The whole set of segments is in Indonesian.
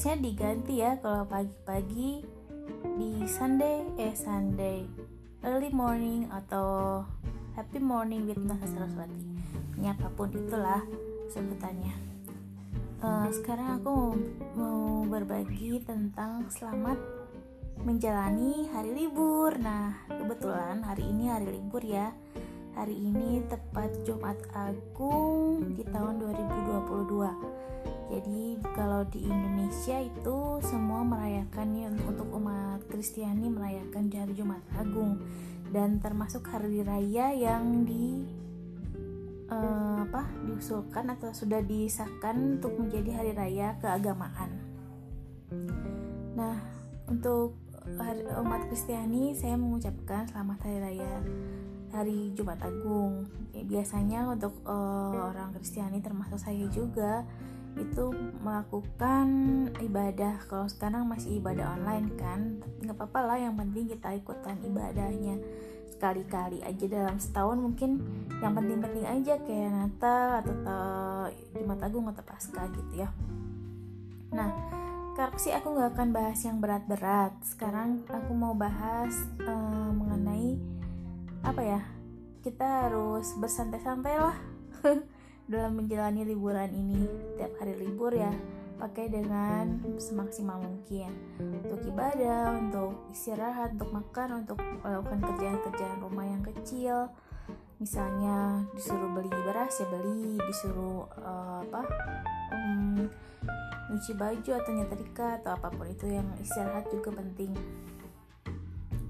harusnya diganti ya kalau pagi-pagi di Sunday eh Sunday early morning atau happy morning with Nasa Saraswati. Apa pun itulah sebutannya. Uh, sekarang aku mau, mau berbagi tentang selamat menjalani hari libur. Nah kebetulan hari ini hari libur ya. Hari ini tepat Jumat Agung di tahun 2022 jadi kalau di Indonesia itu semua merayakan ya untuk umat Kristiani merayakan hari Jumat Agung dan termasuk hari raya yang di uh, apa diusulkan atau sudah disahkan untuk menjadi hari raya keagamaan. Nah, untuk hari, umat Kristiani saya mengucapkan selamat hari raya hari Jumat Agung. Ya, biasanya untuk uh, orang Kristiani termasuk saya juga itu melakukan ibadah. Kalau sekarang masih ibadah online kan, nggak apa-apa lah. Yang penting kita ikutan ibadahnya sekali-kali aja dalam setahun mungkin yang penting-penting aja kayak Natal atau Jumat Agung atau Paskah gitu ya. Nah, sekarang sih aku nggak akan bahas yang berat-berat. Sekarang aku mau bahas uh, mengenai apa ya kita harus bersantai-santai lah dalam menjalani liburan ini tiap hari libur ya pakai dengan semaksimal mungkin untuk ibadah, untuk istirahat, untuk makan, untuk melakukan kerjaan-kerjaan rumah yang kecil. Misalnya disuruh beli beras ya beli, disuruh uh, apa um, nyuci baju atau nyetrika atau apa pun itu yang istirahat juga penting.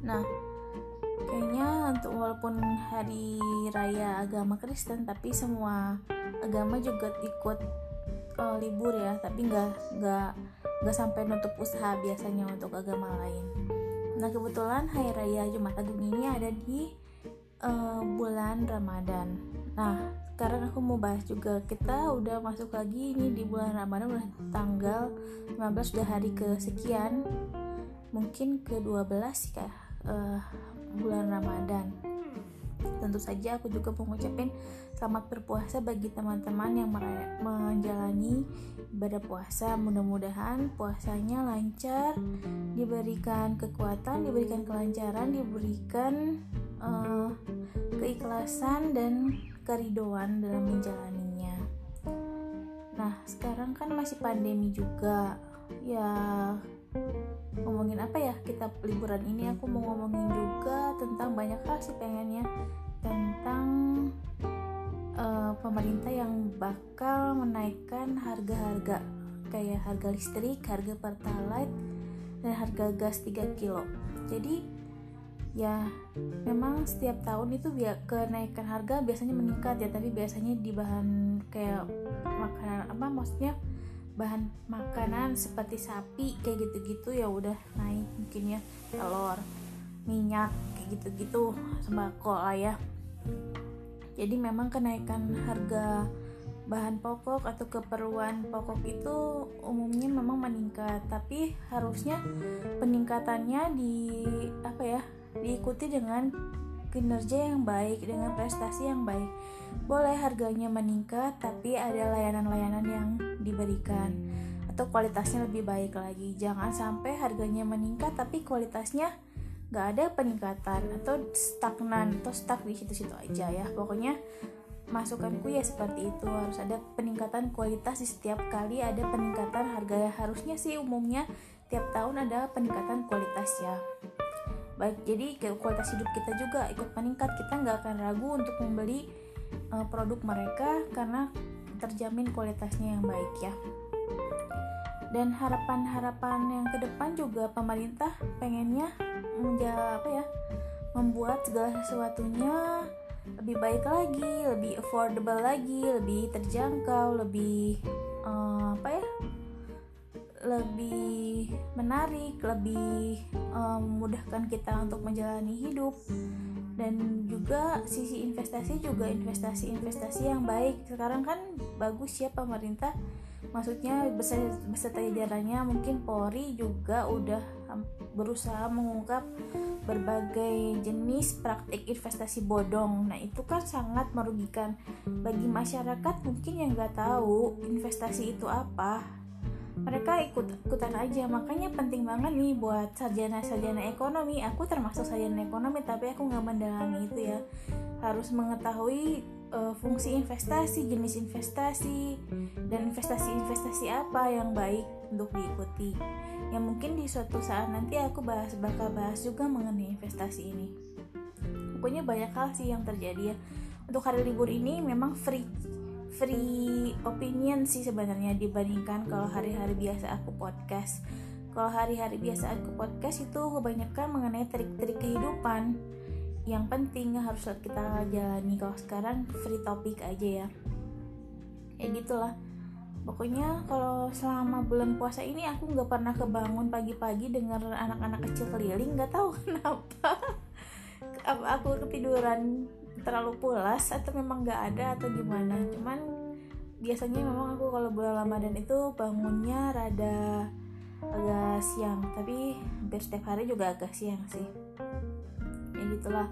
Nah, kayaknya untuk walaupun hari raya agama Kristen tapi semua agama juga ikut uh, libur ya tapi nggak nggak nggak sampai nutup usaha biasanya untuk agama lain nah kebetulan hari raya Jumat Agung ini ada di uh, bulan Ramadan nah sekarang aku mau bahas juga kita udah masuk lagi ini di bulan Ramadan udah tanggal 15 sudah hari kesekian mungkin ke 12 sih uh, bulan Ramadan. Tentu saja aku juga mau ngucapin selamat berpuasa bagi teman-teman yang menjalani ibadah puasa. Mudah-mudahan puasanya lancar, diberikan kekuatan, diberikan kelancaran, diberikan uh, keikhlasan dan keridoan dalam menjalaninya. Nah, sekarang kan masih pandemi juga. Ya, ngomongin apa ya kita liburan ini aku mau ngomongin juga tentang banyak hal sih pengennya tentang uh, pemerintah yang bakal menaikkan harga-harga kayak harga listrik, harga pertalite dan harga gas 3 kilo. Jadi ya memang setiap tahun itu biar kenaikan harga biasanya meningkat ya tapi biasanya di bahan kayak makanan apa maksudnya bahan makanan seperti sapi kayak gitu-gitu ya udah naik mungkin ya telur minyak kayak gitu-gitu sembako lah ya. Jadi memang kenaikan harga bahan pokok atau keperluan pokok itu umumnya memang meningkat. Tapi harusnya peningkatannya di apa ya diikuti dengan kinerja yang baik dengan prestasi yang baik. Boleh harganya meningkat tapi ada layanan-layanan yang diberikan atau kualitasnya lebih baik lagi. Jangan sampai harganya meningkat tapi kualitasnya nggak ada peningkatan atau stagnan atau stuck di situ-situ aja ya. Pokoknya masukanku ya seperti itu. Harus ada peningkatan kualitas di setiap kali ada peningkatan harga. Ya harusnya sih umumnya tiap tahun ada peningkatan kualitas ya. Baik jadi kualitas hidup kita juga ikut meningkat. Kita nggak akan ragu untuk membeli uh, produk mereka karena terjamin kualitasnya yang baik ya dan harapan-harapan yang ke depan juga pemerintah pengennya menjadi apa ya membuat segala sesuatunya lebih baik lagi, lebih affordable lagi, lebih terjangkau, lebih uh, apa ya? lebih menarik, lebih um, memudahkan kita untuk menjalani hidup dan juga sisi investasi juga investasi-investasi yang baik sekarang kan bagus ya pemerintah maksudnya beserta jajarannya mungkin Polri juga udah berusaha mengungkap berbagai jenis praktik investasi bodong. Nah itu kan sangat merugikan bagi masyarakat mungkin yang nggak tahu investasi itu apa. Mereka ikut ikutan aja. Makanya penting banget nih buat sarjana sarjana ekonomi. Aku termasuk sarjana ekonomi tapi aku nggak mendalami itu ya. Harus mengetahui uh, fungsi investasi jenis investasi dan investasi-investasi apa yang baik untuk diikuti. Yang mungkin di suatu saat nanti aku bahas bakal bahas juga mengenai investasi ini. Pokoknya banyak hal sih yang terjadi ya. Untuk hari libur ini memang free free opinion sih sebenarnya dibandingkan kalau hari-hari biasa aku podcast. Kalau hari-hari biasa aku podcast itu kebanyakan mengenai trik-trik kehidupan yang penting harus kita jalani. Kalau sekarang free topik aja ya. Ya gitulah. Pokoknya kalau selama bulan puasa ini aku nggak pernah kebangun pagi-pagi dengar anak-anak kecil keliling. Nggak tahu kenapa. Aku ketiduran terlalu pulas atau memang nggak ada atau gimana. Cuman biasanya memang aku kalau bulan Ramadan itu bangunnya rada agak siang. Tapi hampir setiap hari juga agak siang sih gitulah.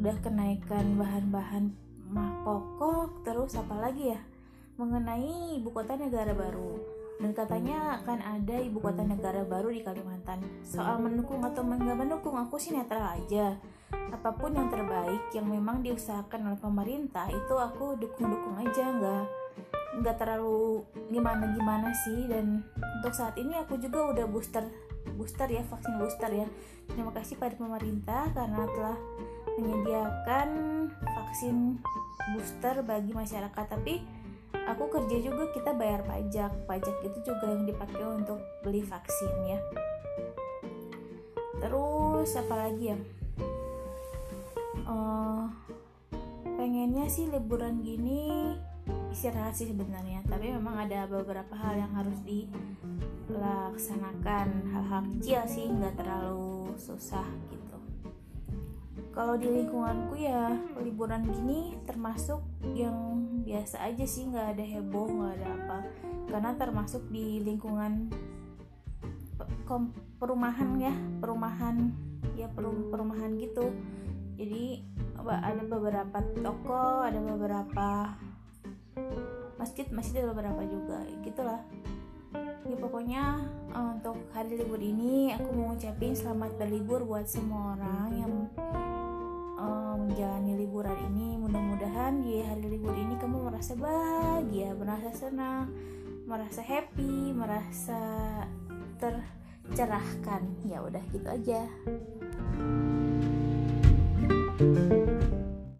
Udah kenaikan bahan-bahan pokok terus apa lagi ya? Mengenai ibu kota negara baru. Dan katanya akan ada ibu kota negara baru di Kalimantan. Soal mendukung atau nggak mendukung, aku sih netral aja. Apa pun yang terbaik yang memang diusahakan oleh pemerintah itu aku dukung-dukung aja nggak nggak terlalu gimana gimana sih. Dan untuk saat ini aku juga udah booster booster ya vaksin booster ya. Terima kasih pada pemerintah karena telah menyediakan vaksin booster bagi masyarakat. Tapi aku kerja juga kita bayar pajak. Pajak itu juga yang dipakai untuk beli vaksin ya. Terus apa lagi ya? Uh, pengennya sih liburan gini istirahat sih sebenarnya. Tapi memang ada beberapa hal yang harus dilaksanakan hal-hal kecil sih nggak terlalu susah gitu. Kalau di lingkunganku ya liburan gini termasuk yang biasa aja sih nggak ada heboh nggak ada apa. Karena termasuk di lingkungan perumahan ya perumahan ya perumahan gitu. Jadi ada beberapa toko ada beberapa masjid masjid ada beberapa juga gitulah ya pokoknya eh, untuk hari libur ini aku mau ngucapin selamat berlibur buat semua orang yang menjalani liburan ini. Mudah-mudahan di hari libur ini kamu merasa bahagia merasa senang merasa happy merasa tercerahkan. Ya udah gitu aja